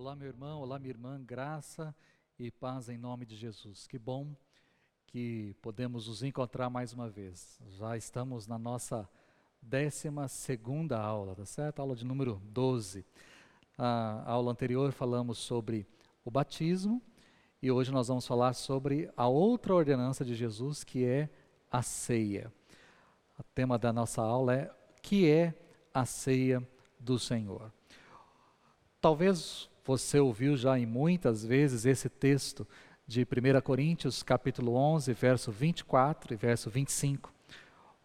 Olá, meu irmão, olá, minha irmã, graça e paz em nome de Jesus. Que bom que podemos nos encontrar mais uma vez. Já estamos na nossa décima segunda aula, tá certo? Aula de número 12. A aula anterior falamos sobre o batismo e hoje nós vamos falar sobre a outra ordenança de Jesus, que é a ceia. O tema da nossa aula é que é a ceia do Senhor. Talvez você ouviu já em muitas vezes esse texto de 1 Coríntios, capítulo 11, verso 24 e verso 25,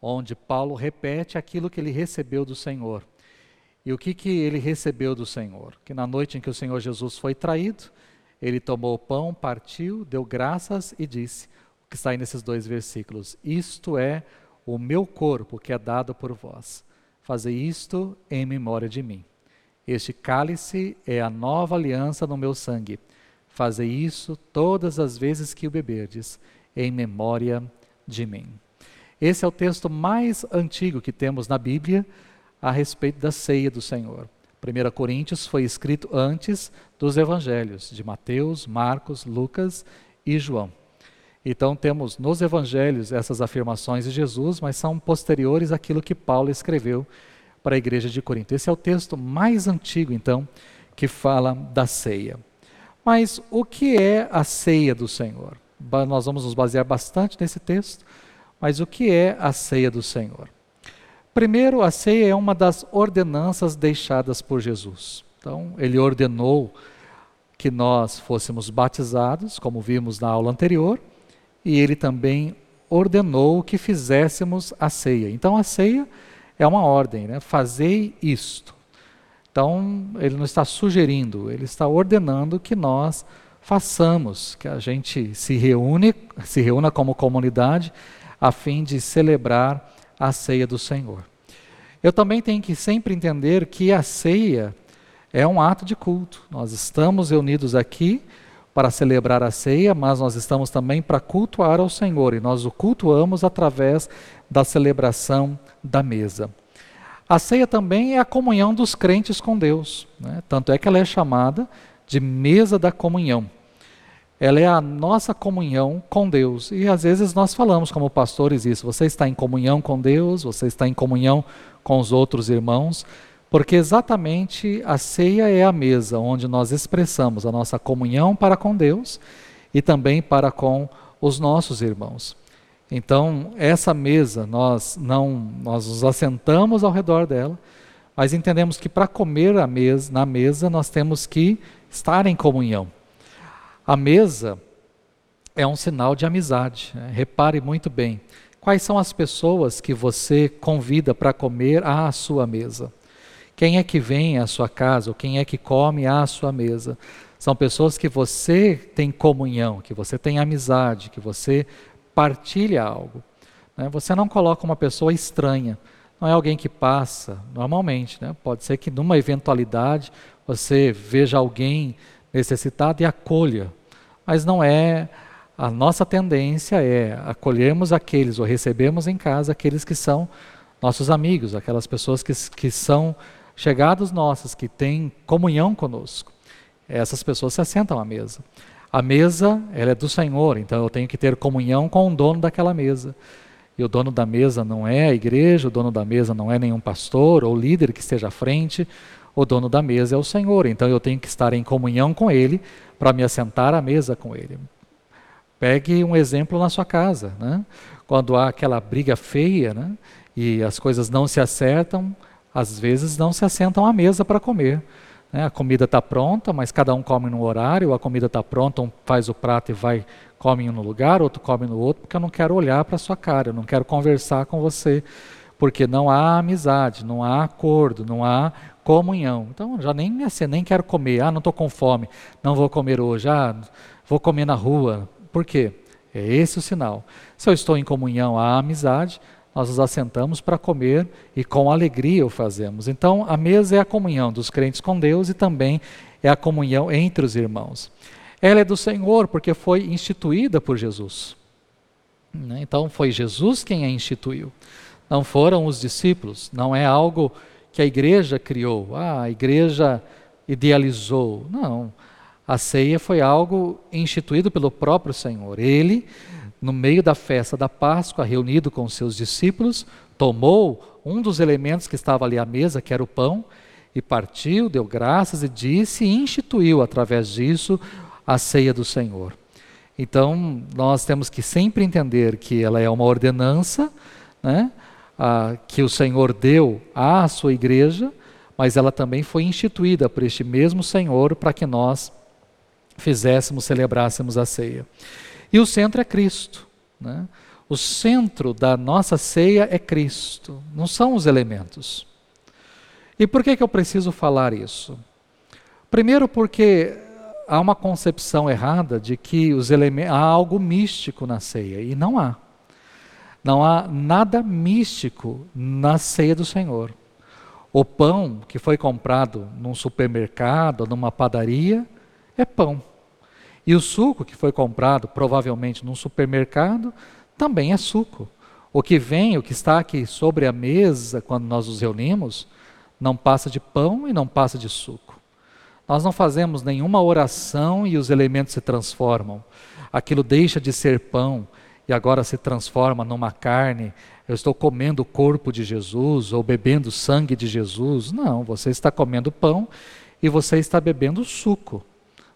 onde Paulo repete aquilo que ele recebeu do Senhor. E o que, que ele recebeu do Senhor? Que na noite em que o Senhor Jesus foi traído, ele tomou o pão, partiu, deu graças e disse, o que está aí nesses dois versículos: Isto é o meu corpo que é dado por vós. Fazei isto em memória de mim. Este cálice é a nova aliança no meu sangue. Fazei isso todas as vezes que o beberdes, em memória de mim. Esse é o texto mais antigo que temos na Bíblia a respeito da ceia do Senhor. 1 Coríntios foi escrito antes dos evangelhos de Mateus, Marcos, Lucas e João. Então temos nos evangelhos essas afirmações de Jesus, mas são posteriores àquilo que Paulo escreveu para a igreja de Corinto. Esse é o texto mais antigo, então, que fala da ceia. Mas o que é a ceia do Senhor? Nós vamos nos basear bastante nesse texto, mas o que é a ceia do Senhor? Primeiro, a ceia é uma das ordenanças deixadas por Jesus. Então, ele ordenou que nós fôssemos batizados, como vimos na aula anterior, e ele também ordenou que fizéssemos a ceia. Então, a ceia é uma ordem, né? Fazei isto. Então, ele não está sugerindo, ele está ordenando que nós façamos, que a gente se reúne, se reúna como comunidade a fim de celebrar a ceia do Senhor. Eu também tenho que sempre entender que a ceia é um ato de culto. Nós estamos reunidos aqui para celebrar a ceia, mas nós estamos também para cultuar ao Senhor e nós o cultuamos através da celebração da mesa. A ceia também é a comunhão dos crentes com Deus, né? tanto é que ela é chamada de mesa da comunhão. Ela é a nossa comunhão com Deus. E às vezes nós falamos como pastores isso: você está em comunhão com Deus, você está em comunhão com os outros irmãos, porque exatamente a ceia é a mesa onde nós expressamos a nossa comunhão para com Deus e também para com os nossos irmãos. Então, essa mesa, nós não nós nos assentamos ao redor dela, mas entendemos que para comer a mesa, na mesa nós temos que estar em comunhão. A mesa é um sinal de amizade. Né? Repare muito bem. Quais são as pessoas que você convida para comer à sua mesa? Quem é que vem à sua casa ou quem é que come à sua mesa? São pessoas que você tem comunhão, que você tem amizade, que você partilha algo. Né? Você não coloca uma pessoa estranha, não é alguém que passa, normalmente. Né? Pode ser que numa eventualidade você veja alguém necessitado e acolha, mas não é. A nossa tendência é acolhermos aqueles ou recebemos em casa aqueles que são nossos amigos, aquelas pessoas que, que são chegados nossos, que têm comunhão conosco. Essas pessoas se assentam à mesa. A mesa, ela é do Senhor, então eu tenho que ter comunhão com o dono daquela mesa. E o dono da mesa não é a igreja, o dono da mesa não é nenhum pastor ou líder que esteja à frente, o dono da mesa é o Senhor, então eu tenho que estar em comunhão com Ele para me assentar à mesa com Ele. Pegue um exemplo na sua casa, né? quando há aquela briga feia né? e as coisas não se acertam, às vezes não se assentam à mesa para comer. Né? A comida está pronta, mas cada um come no horário, a comida está pronta, um faz o prato e vai, come em um lugar, outro come no outro, porque eu não quero olhar para a sua cara, eu não quero conversar com você, porque não há amizade, não há acordo, não há comunhão. Então, já nem assim, nem quero comer, ah, não estou com fome, não vou comer hoje, ah, vou comer na rua. Por quê? É esse o sinal. Se eu estou em comunhão, há amizade, nós nos assentamos para comer e com alegria o fazemos. Então, a mesa é a comunhão dos crentes com Deus e também é a comunhão entre os irmãos. Ela é do Senhor porque foi instituída por Jesus. Né? Então, foi Jesus quem a instituiu. Não foram os discípulos, não é algo que a igreja criou. Ah, a igreja idealizou. Não. A ceia foi algo instituído pelo próprio Senhor. Ele, no meio da festa da Páscoa, reunido com seus discípulos, tomou um dos elementos que estava ali à mesa, que era o pão, e partiu, deu graças e disse, e instituiu através disso a ceia do Senhor. Então, nós temos que sempre entender que ela é uma ordenança, né, a, que o Senhor deu à sua igreja, mas ela também foi instituída por este mesmo Senhor para que nós fizéssemos, celebrássemos a ceia. E o centro é Cristo. Né? O centro da nossa ceia é Cristo, não são os elementos. E por que, que eu preciso falar isso? Primeiro, porque há uma concepção errada de que os elementos, há algo místico na ceia, e não há. Não há nada místico na ceia do Senhor. O pão que foi comprado num supermercado, numa padaria, é pão. E o suco que foi comprado, provavelmente num supermercado, também é suco. O que vem, o que está aqui sobre a mesa quando nós nos reunimos, não passa de pão e não passa de suco. Nós não fazemos nenhuma oração e os elementos se transformam. Aquilo deixa de ser pão e agora se transforma numa carne, eu estou comendo o corpo de Jesus ou bebendo o sangue de Jesus. Não, você está comendo pão e você está bebendo suco.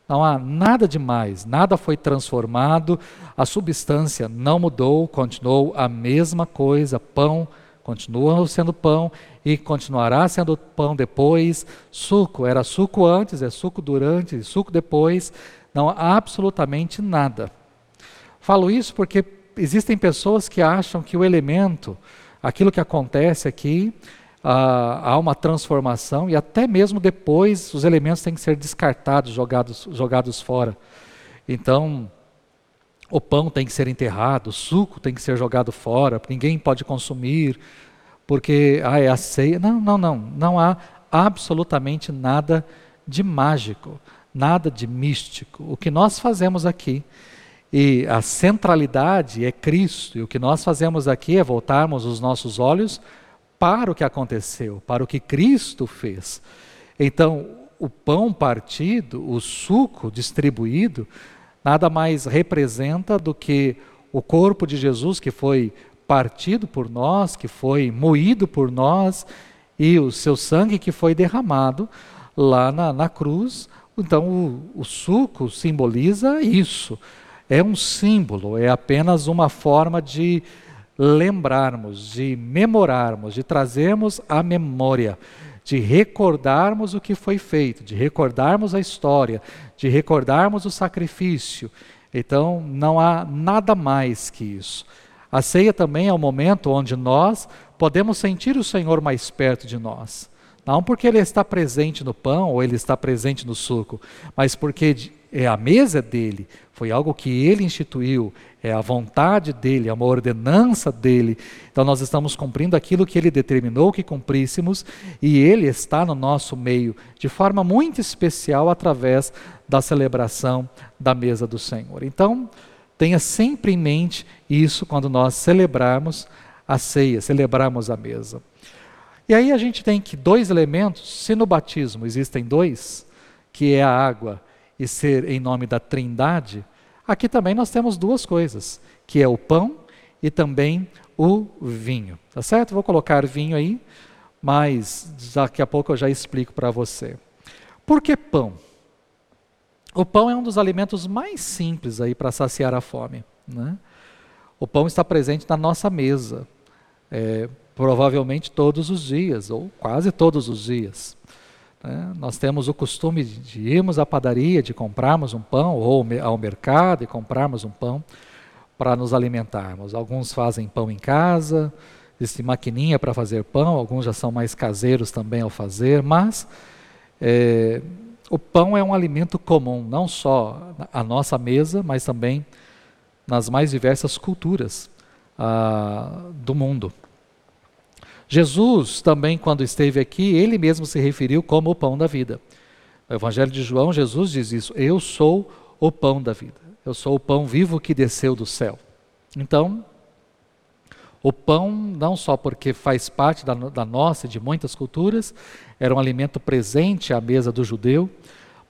Não há nada demais, nada foi transformado, a substância não mudou, continuou a mesma coisa, pão continua sendo pão e continuará sendo pão depois. Suco era suco antes, é suco durante, suco depois. Não há absolutamente nada. Falo isso porque existem pessoas que acham que o elemento, aquilo que acontece aqui, ah, há uma transformação e até mesmo depois os elementos têm que ser descartados, jogados, jogados fora. Então, o pão tem que ser enterrado, o suco tem que ser jogado fora, ninguém pode consumir, porque ah, é a ceia. Não, não, não. Não há absolutamente nada de mágico, nada de místico. O que nós fazemos aqui e a centralidade é Cristo. E o que nós fazemos aqui é voltarmos os nossos olhos para o que aconteceu, para o que Cristo fez. Então, o pão partido, o suco distribuído, nada mais representa do que o corpo de Jesus que foi partido por nós, que foi moído por nós, e o seu sangue que foi derramado lá na, na cruz. Então, o, o suco simboliza isso é um símbolo, é apenas uma forma de lembrarmos, de memorarmos, de trazermos a memória, de recordarmos o que foi feito, de recordarmos a história, de recordarmos o sacrifício. Então, não há nada mais que isso. A ceia também é o momento onde nós podemos sentir o Senhor mais perto de nós. Não porque Ele está presente no pão ou Ele está presente no suco, mas porque é a mesa dele, foi algo que ele instituiu, é a vontade dele, é uma ordenança dele. Então nós estamos cumprindo aquilo que ele determinou que cumpríssemos e ele está no nosso meio de forma muito especial através da celebração da mesa do Senhor. Então, tenha sempre em mente isso quando nós celebrarmos a ceia, celebrarmos a mesa. E aí a gente tem que dois elementos, se no batismo existem dois, que é a água e ser em nome da Trindade, aqui também nós temos duas coisas, que é o pão e também o vinho. Tá certo? Vou colocar vinho aí, mas daqui a pouco eu já explico para você. Por que pão? O pão é um dos alimentos mais simples aí para saciar a fome. Né? O pão está presente na nossa mesa, é, provavelmente todos os dias, ou quase todos os dias. Né? Nós temos o costume de irmos à padaria, de comprarmos um pão, ou ao mercado e comprarmos um pão para nos alimentarmos. Alguns fazem pão em casa, existe maquininha para fazer pão, alguns já são mais caseiros também ao fazer, mas é, o pão é um alimento comum, não só à nossa mesa, mas também nas mais diversas culturas ah, do mundo. Jesus também, quando esteve aqui, ele mesmo se referiu como o pão da vida. No Evangelho de João, Jesus diz isso: Eu sou o pão da vida. Eu sou o pão vivo que desceu do céu. Então, O pão, não só porque faz parte da, da nossa e de muitas culturas, era um alimento presente à mesa do judeu,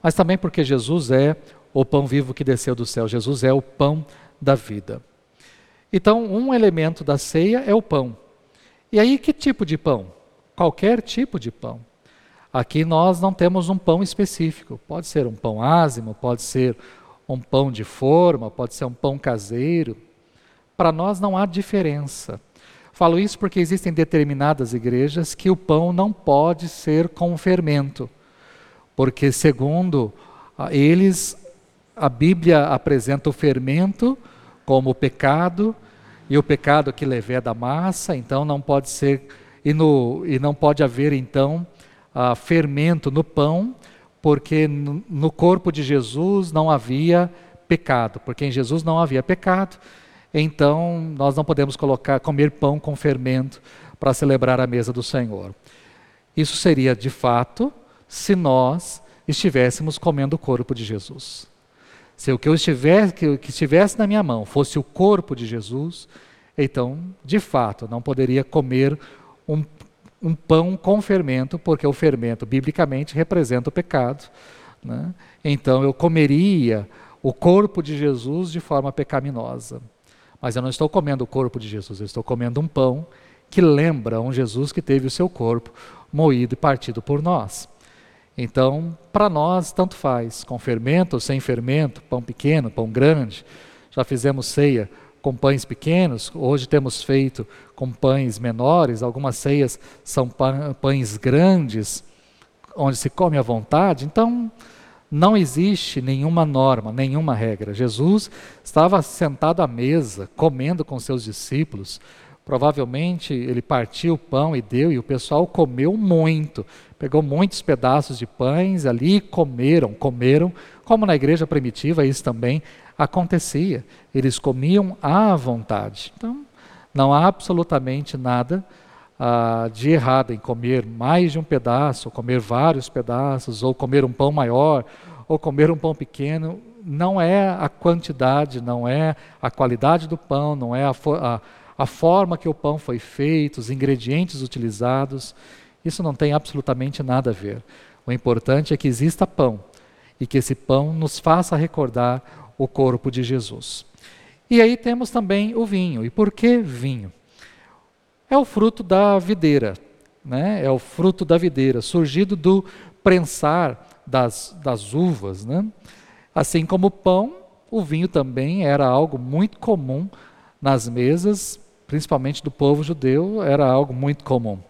mas também porque Jesus é o pão vivo que desceu do céu. Jesus é o pão da vida. Então, um elemento da ceia é o pão. E aí, que tipo de pão? Qualquer tipo de pão. Aqui nós não temos um pão específico. Pode ser um pão ázimo, pode ser um pão de forma, pode ser um pão caseiro. Para nós não há diferença. Falo isso porque existem determinadas igrejas que o pão não pode ser com fermento, porque, segundo ah, eles, a Bíblia apresenta o fermento como pecado e o pecado que leveda da massa, então não pode ser e, no, e não pode haver então uh, fermento no pão, porque no, no corpo de Jesus não havia pecado, porque em Jesus não havia pecado, então nós não podemos colocar comer pão com fermento para celebrar a mesa do Senhor. Isso seria de fato se nós estivéssemos comendo o corpo de Jesus. Se o que eu estivesse, que, que estivesse na minha mão fosse o corpo de Jesus, então, de fato, não poderia comer um, um pão com fermento, porque o fermento, biblicamente, representa o pecado. Né? Então, eu comeria o corpo de Jesus de forma pecaminosa. Mas eu não estou comendo o corpo de Jesus, eu estou comendo um pão que lembra um Jesus que teve o seu corpo moído e partido por nós. Então, para nós, tanto faz, com fermento ou sem fermento, pão pequeno, pão grande. Já fizemos ceia com pães pequenos, hoje temos feito com pães menores, algumas ceias são pães grandes, onde se come à vontade. Então, não existe nenhuma norma, nenhuma regra. Jesus estava sentado à mesa, comendo com seus discípulos. Provavelmente ele partiu o pão e deu, e o pessoal comeu muito. Pegou muitos pedaços de pães ali e comeram, comeram, como na igreja primitiva isso também acontecia. Eles comiam à vontade. Então, não há absolutamente nada ah, de errado em comer mais de um pedaço, comer vários pedaços, ou comer um pão maior, ou comer um pão pequeno. Não é a quantidade, não é a qualidade do pão, não é a, a, a forma que o pão foi feito, os ingredientes utilizados. Isso não tem absolutamente nada a ver. O importante é que exista pão e que esse pão nos faça recordar o corpo de Jesus. E aí temos também o vinho. E por que vinho? É o fruto da videira, né? É o fruto da videira, surgido do prensar das, das uvas, né? Assim como o pão, o vinho também era algo muito comum nas mesas, principalmente do povo judeu, era algo muito comum.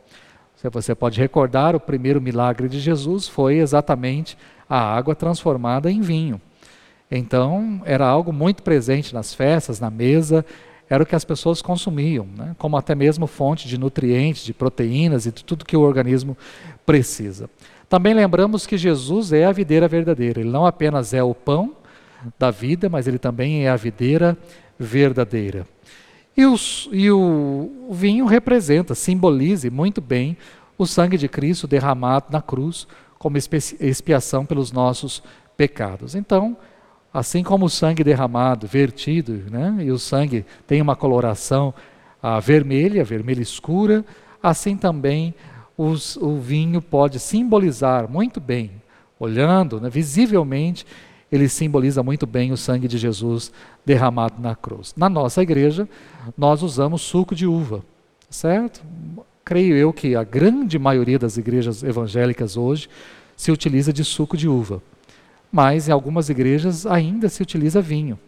Você pode recordar, o primeiro milagre de Jesus foi exatamente a água transformada em vinho. Então, era algo muito presente nas festas, na mesa, era o que as pessoas consumiam, né? como até mesmo fonte de nutrientes, de proteínas e de tudo que o organismo precisa. Também lembramos que Jesus é a videira verdadeira, ele não apenas é o pão da vida, mas ele também é a videira verdadeira. E, os, e o, o vinho representa, simbolize muito bem o sangue de Cristo derramado na cruz como expiação pelos nossos pecados. Então, assim como o sangue derramado, vertido, né, e o sangue tem uma coloração ah, vermelha, vermelha escura, assim também os, o vinho pode simbolizar muito bem, olhando né, visivelmente, ele simboliza muito bem o sangue de Jesus derramado na cruz. Na nossa igreja, nós usamos suco de uva, certo? Creio eu que a grande maioria das igrejas evangélicas hoje se utiliza de suco de uva. Mas em algumas igrejas ainda se utiliza vinho.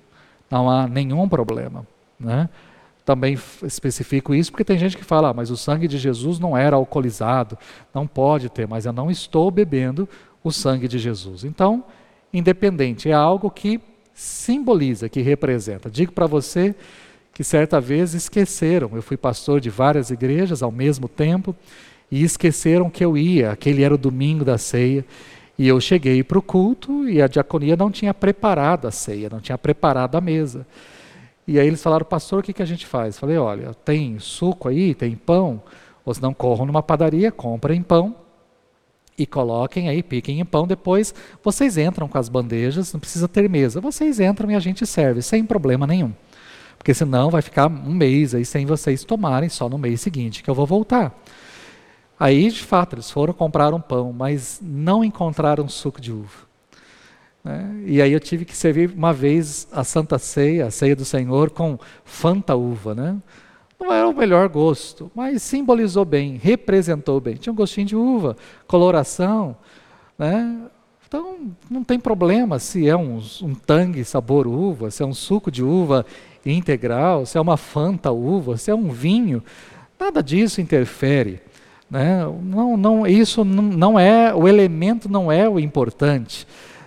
Não há nenhum problema. Né? Também especifico isso porque tem gente que fala, ah, mas o sangue de Jesus não era alcoolizado, não pode ter, mas eu não estou bebendo o sangue de Jesus. Então, independente, é algo que simboliza, que representa. Digo para você que certa vez esqueceram, eu fui pastor de várias igrejas ao mesmo tempo, e esqueceram que eu ia, aquele era o domingo da ceia, e eu cheguei para o culto e a diaconia não tinha preparado a ceia, não tinha preparado a mesa. E aí eles falaram, pastor, o que, que a gente faz? Falei, olha, tem suco aí, tem pão, ou não corram numa padaria, comprem pão e coloquem aí, piquem em pão, depois vocês entram com as bandejas, não precisa ter mesa, vocês entram e a gente serve, sem problema nenhum. porque senão vai ficar um mês aí sem vocês tomarem, só no mês seguinte que eu vou voltar. Aí, de fato, eles foram comprar um pão, mas não encontraram suco de uva. Né? E aí eu tive que servir uma vez a Santa Ceia, a Ceia do Senhor, com Fanta uva. Né? Não era o melhor gosto, mas simbolizou bem, representou bem. Tinha um gostinho de uva, coloração. Né? Então, não tem problema se é um, um tangue sabor uva, se é um suco de uva integral, se é uma Fanta uva, se é um vinho. Nada disso interfere. Né? Não, não, isso não, é, o elemento não é o importante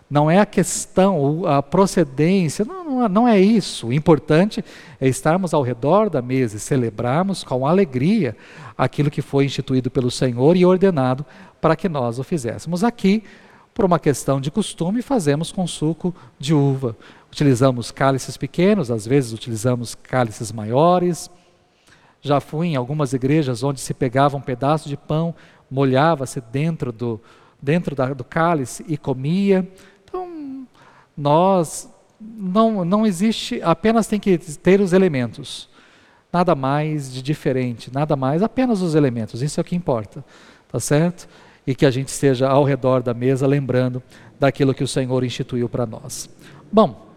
não é a questão, a procedência, não, não, é isso. O importante é estarmos ao redor da mesa e celebrarmos com alegria aquilo que foi instituído pelo Senhor e ordenado para que nós o fizéssemos. Aqui, por uma questão de costume, fazemos com suco de uva. Utilizamos cálices pequenos, às vezes utilizamos cálices maiores. Já fui em algumas igrejas onde se pegava um pedaço de pão, molhava-se dentro do, dentro da, do cálice e comia nós não, não existe, apenas tem que ter os elementos. Nada mais de diferente, nada mais, apenas os elementos, isso é o que importa, tá certo? E que a gente esteja ao redor da mesa lembrando daquilo que o Senhor instituiu para nós. Bom,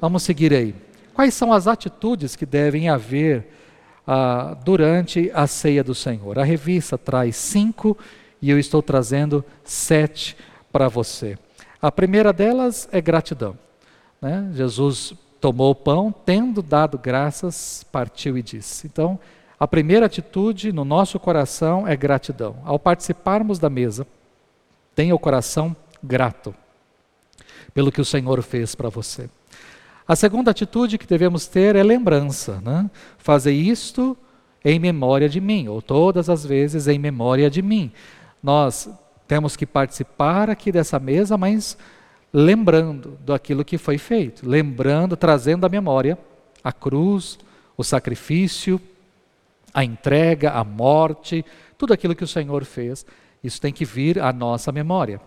vamos seguir aí. Quais são as atitudes que devem haver ah, durante a ceia do Senhor? A revista traz cinco e eu estou trazendo sete para você. A primeira delas é gratidão. Né? Jesus tomou o pão, tendo dado graças, partiu e disse. Então, a primeira atitude no nosso coração é gratidão. Ao participarmos da mesa, tenha o coração grato pelo que o Senhor fez para você. A segunda atitude que devemos ter é lembrança. Né? Fazer isto em memória de mim, ou todas as vezes em memória de mim. Nós temos que participar aqui dessa mesa, mas lembrando daquilo que foi feito, lembrando, trazendo à memória a cruz, o sacrifício, a entrega, a morte, tudo aquilo que o Senhor fez. Isso tem que vir à nossa memória.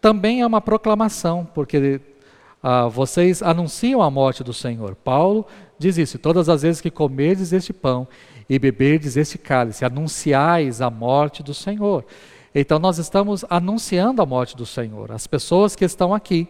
Também é uma proclamação, porque ah, vocês anunciam a morte do Senhor. Paulo diz isso: todas as vezes que comerdes este pão e beberdes este cálice, anunciais a morte do Senhor. Então nós estamos anunciando a morte do Senhor. As pessoas que estão aqui,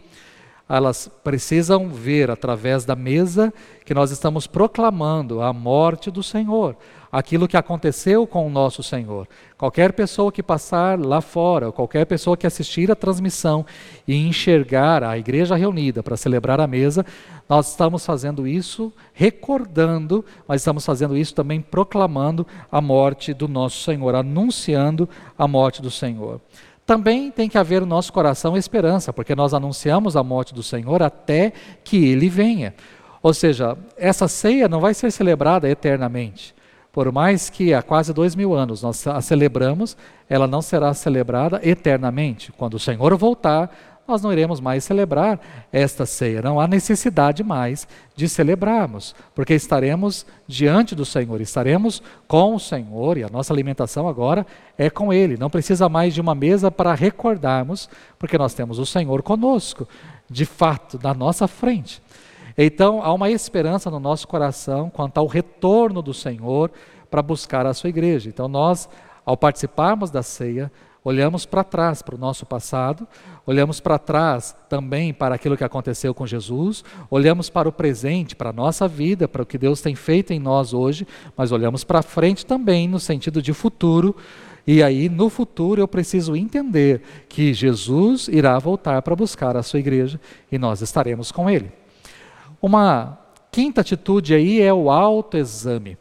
elas precisam ver através da mesa que nós estamos proclamando a morte do Senhor, aquilo que aconteceu com o nosso Senhor. Qualquer pessoa que passar lá fora, qualquer pessoa que assistir a transmissão e enxergar a igreja reunida para celebrar a mesa, nós estamos fazendo isso recordando, mas estamos fazendo isso também proclamando a morte do nosso Senhor, anunciando a morte do Senhor. Também tem que haver no nosso coração esperança, porque nós anunciamos a morte do Senhor até que ele venha. Ou seja, essa ceia não vai ser celebrada eternamente. Por mais que há quase dois mil anos nós a celebramos, ela não será celebrada eternamente. Quando o Senhor voltar, nós não iremos mais celebrar esta ceia. Não há necessidade mais de celebrarmos, porque estaremos diante do Senhor, estaremos com o Senhor e a nossa alimentação agora é com Ele. Não precisa mais de uma mesa para recordarmos, porque nós temos o Senhor conosco, de fato, na nossa frente. Então, há uma esperança no nosso coração quanto ao retorno do Senhor para buscar a sua igreja. Então, nós, ao participarmos da ceia, olhamos para trás, para o nosso passado, olhamos para trás também para aquilo que aconteceu com Jesus, olhamos para o presente, para a nossa vida, para o que Deus tem feito em nós hoje, mas olhamos para frente também no sentido de futuro. E aí, no futuro, eu preciso entender que Jesus irá voltar para buscar a sua igreja e nós estaremos com ele. Uma quinta atitude aí é o autoexame.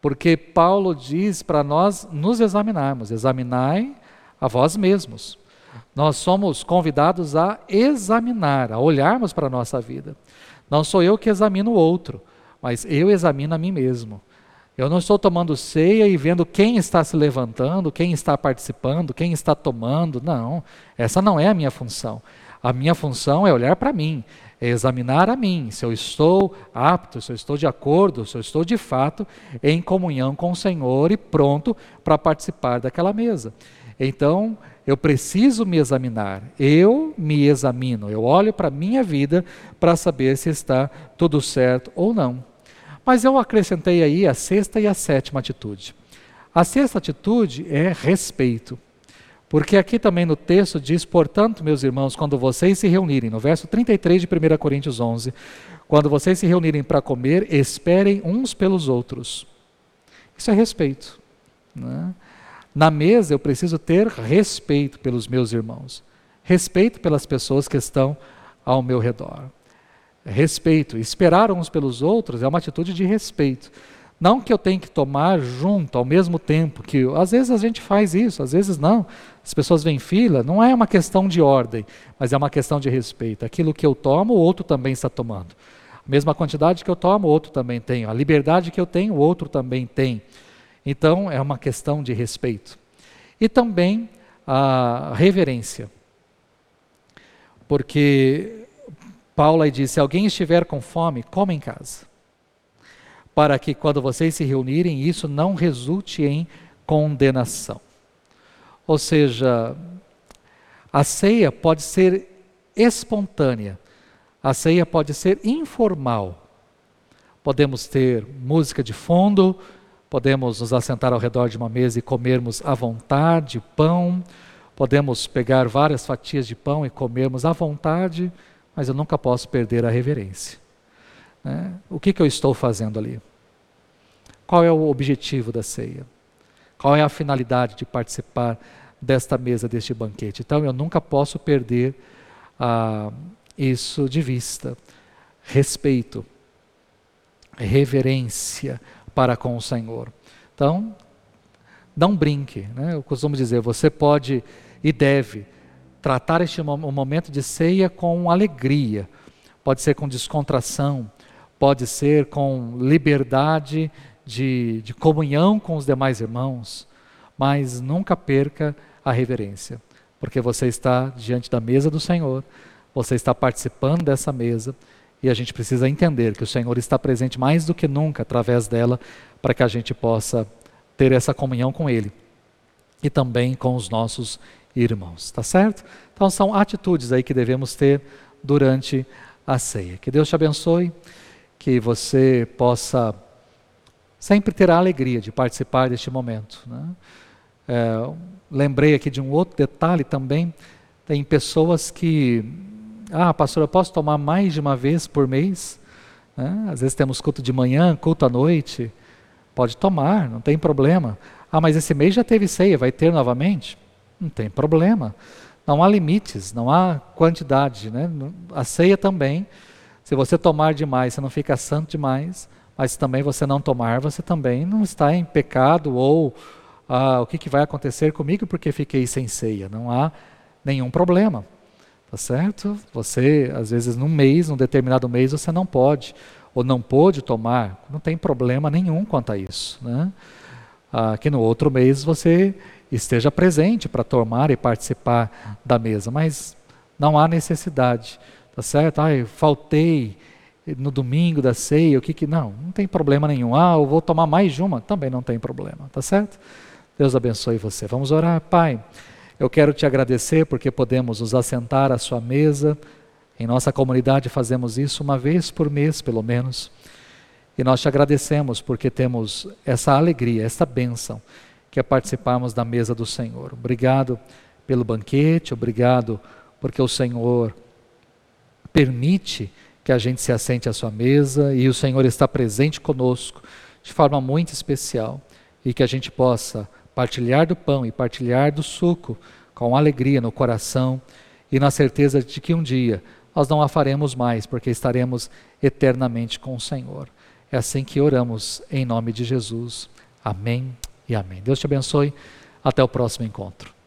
Porque Paulo diz para nós nos examinarmos, examinai a vós mesmos. Nós somos convidados a examinar, a olharmos para a nossa vida. Não sou eu que examino o outro, mas eu examino a mim mesmo. Eu não estou tomando ceia e vendo quem está se levantando, quem está participando, quem está tomando. Não, essa não é a minha função. A minha função é olhar para mim, é examinar a mim, se eu estou apto, se eu estou de acordo, se eu estou de fato em comunhão com o Senhor e pronto para participar daquela mesa. Então, eu preciso me examinar, eu me examino, eu olho para a minha vida para saber se está tudo certo ou não. Mas eu acrescentei aí a sexta e a sétima atitude. A sexta atitude é respeito. Porque aqui também no texto diz: Portanto, meus irmãos, quando vocês se reunirem, no verso 33 de 1 Coríntios 11, quando vocês se reunirem para comer, esperem uns pelos outros. Isso é respeito. Né? Na mesa eu preciso ter respeito pelos meus irmãos, respeito pelas pessoas que estão ao meu redor. Respeito, esperar uns pelos outros é uma atitude de respeito. Não que eu tenha que tomar junto ao mesmo tempo, que às vezes a gente faz isso, às vezes não. As pessoas vêm em fila, não é uma questão de ordem, mas é uma questão de respeito. Aquilo que eu tomo, o outro também está tomando. A mesma quantidade que eu tomo, o outro também tem. A liberdade que eu tenho, o outro também tem. Então, é uma questão de respeito. E também a reverência. Porque Paulo diz: se alguém estiver com fome, coma em casa. Para que quando vocês se reunirem, isso não resulte em condenação. Ou seja, a ceia pode ser espontânea, a ceia pode ser informal. Podemos ter música de fundo, podemos nos assentar ao redor de uma mesa e comermos à vontade pão, podemos pegar várias fatias de pão e comermos à vontade, mas eu nunca posso perder a reverência. Né? O que, que eu estou fazendo ali? Qual é o objetivo da ceia? Qual é a finalidade de participar desta mesa, deste banquete? Então eu nunca posso perder ah, isso de vista. Respeito, reverência para com o Senhor. Então, não brinque. Né? Eu costumo dizer, você pode e deve tratar este momento de ceia com alegria, pode ser com descontração, pode ser com liberdade de, de comunhão com os demais irmãos, mas nunca perca a reverência, porque você está diante da mesa do Senhor, você está participando dessa mesa e a gente precisa entender que o Senhor está presente mais do que nunca através dela para que a gente possa ter essa comunhão com Ele e também com os nossos irmãos, tá certo? Então são atitudes aí que devemos ter durante a ceia. Que Deus te abençoe, que você possa sempre ter a alegria de participar deste momento. Né? É, lembrei aqui de um outro detalhe também. Tem pessoas que, ah, pastor, eu posso tomar mais de uma vez por mês? Né? Às vezes temos culto de manhã, culto à noite. Pode tomar, não tem problema. Ah, mas esse mês já teve ceia, vai ter novamente? Não tem problema. Não há limites, não há quantidade. Né? A ceia também, se você tomar demais, você não fica santo demais, mas também você não tomar, você também não está em pecado ou ah, o que, que vai acontecer comigo porque fiquei sem ceia. Não há nenhum problema. Tá certo? Você, às vezes, num mês, num determinado mês, você não pode ou não pôde tomar. Não tem problema nenhum quanto a isso. Né? Ah, que no outro mês você esteja presente para tomar e participar da mesa, mas não há necessidade. Tá certo? Ai, faltei no domingo da ceia, o que que. Não, não tem problema nenhum. Ah, eu vou tomar mais de uma, também não tem problema. Tá certo? Deus abençoe você. Vamos orar, Pai. Eu quero te agradecer porque podemos nos assentar à sua mesa. Em nossa comunidade fazemos isso uma vez por mês, pelo menos. E nós te agradecemos porque temos essa alegria, essa bênção, que é participarmos da mesa do Senhor. Obrigado pelo banquete, obrigado porque o Senhor permite que a gente se assente à sua mesa e o Senhor está presente conosco de forma muito especial e que a gente possa partilhar do pão e partilhar do suco com alegria no coração e na certeza de que um dia nós não a faremos mais, porque estaremos eternamente com o Senhor. É assim que oramos em nome de Jesus. Amém e amém. Deus te abençoe. Até o próximo encontro.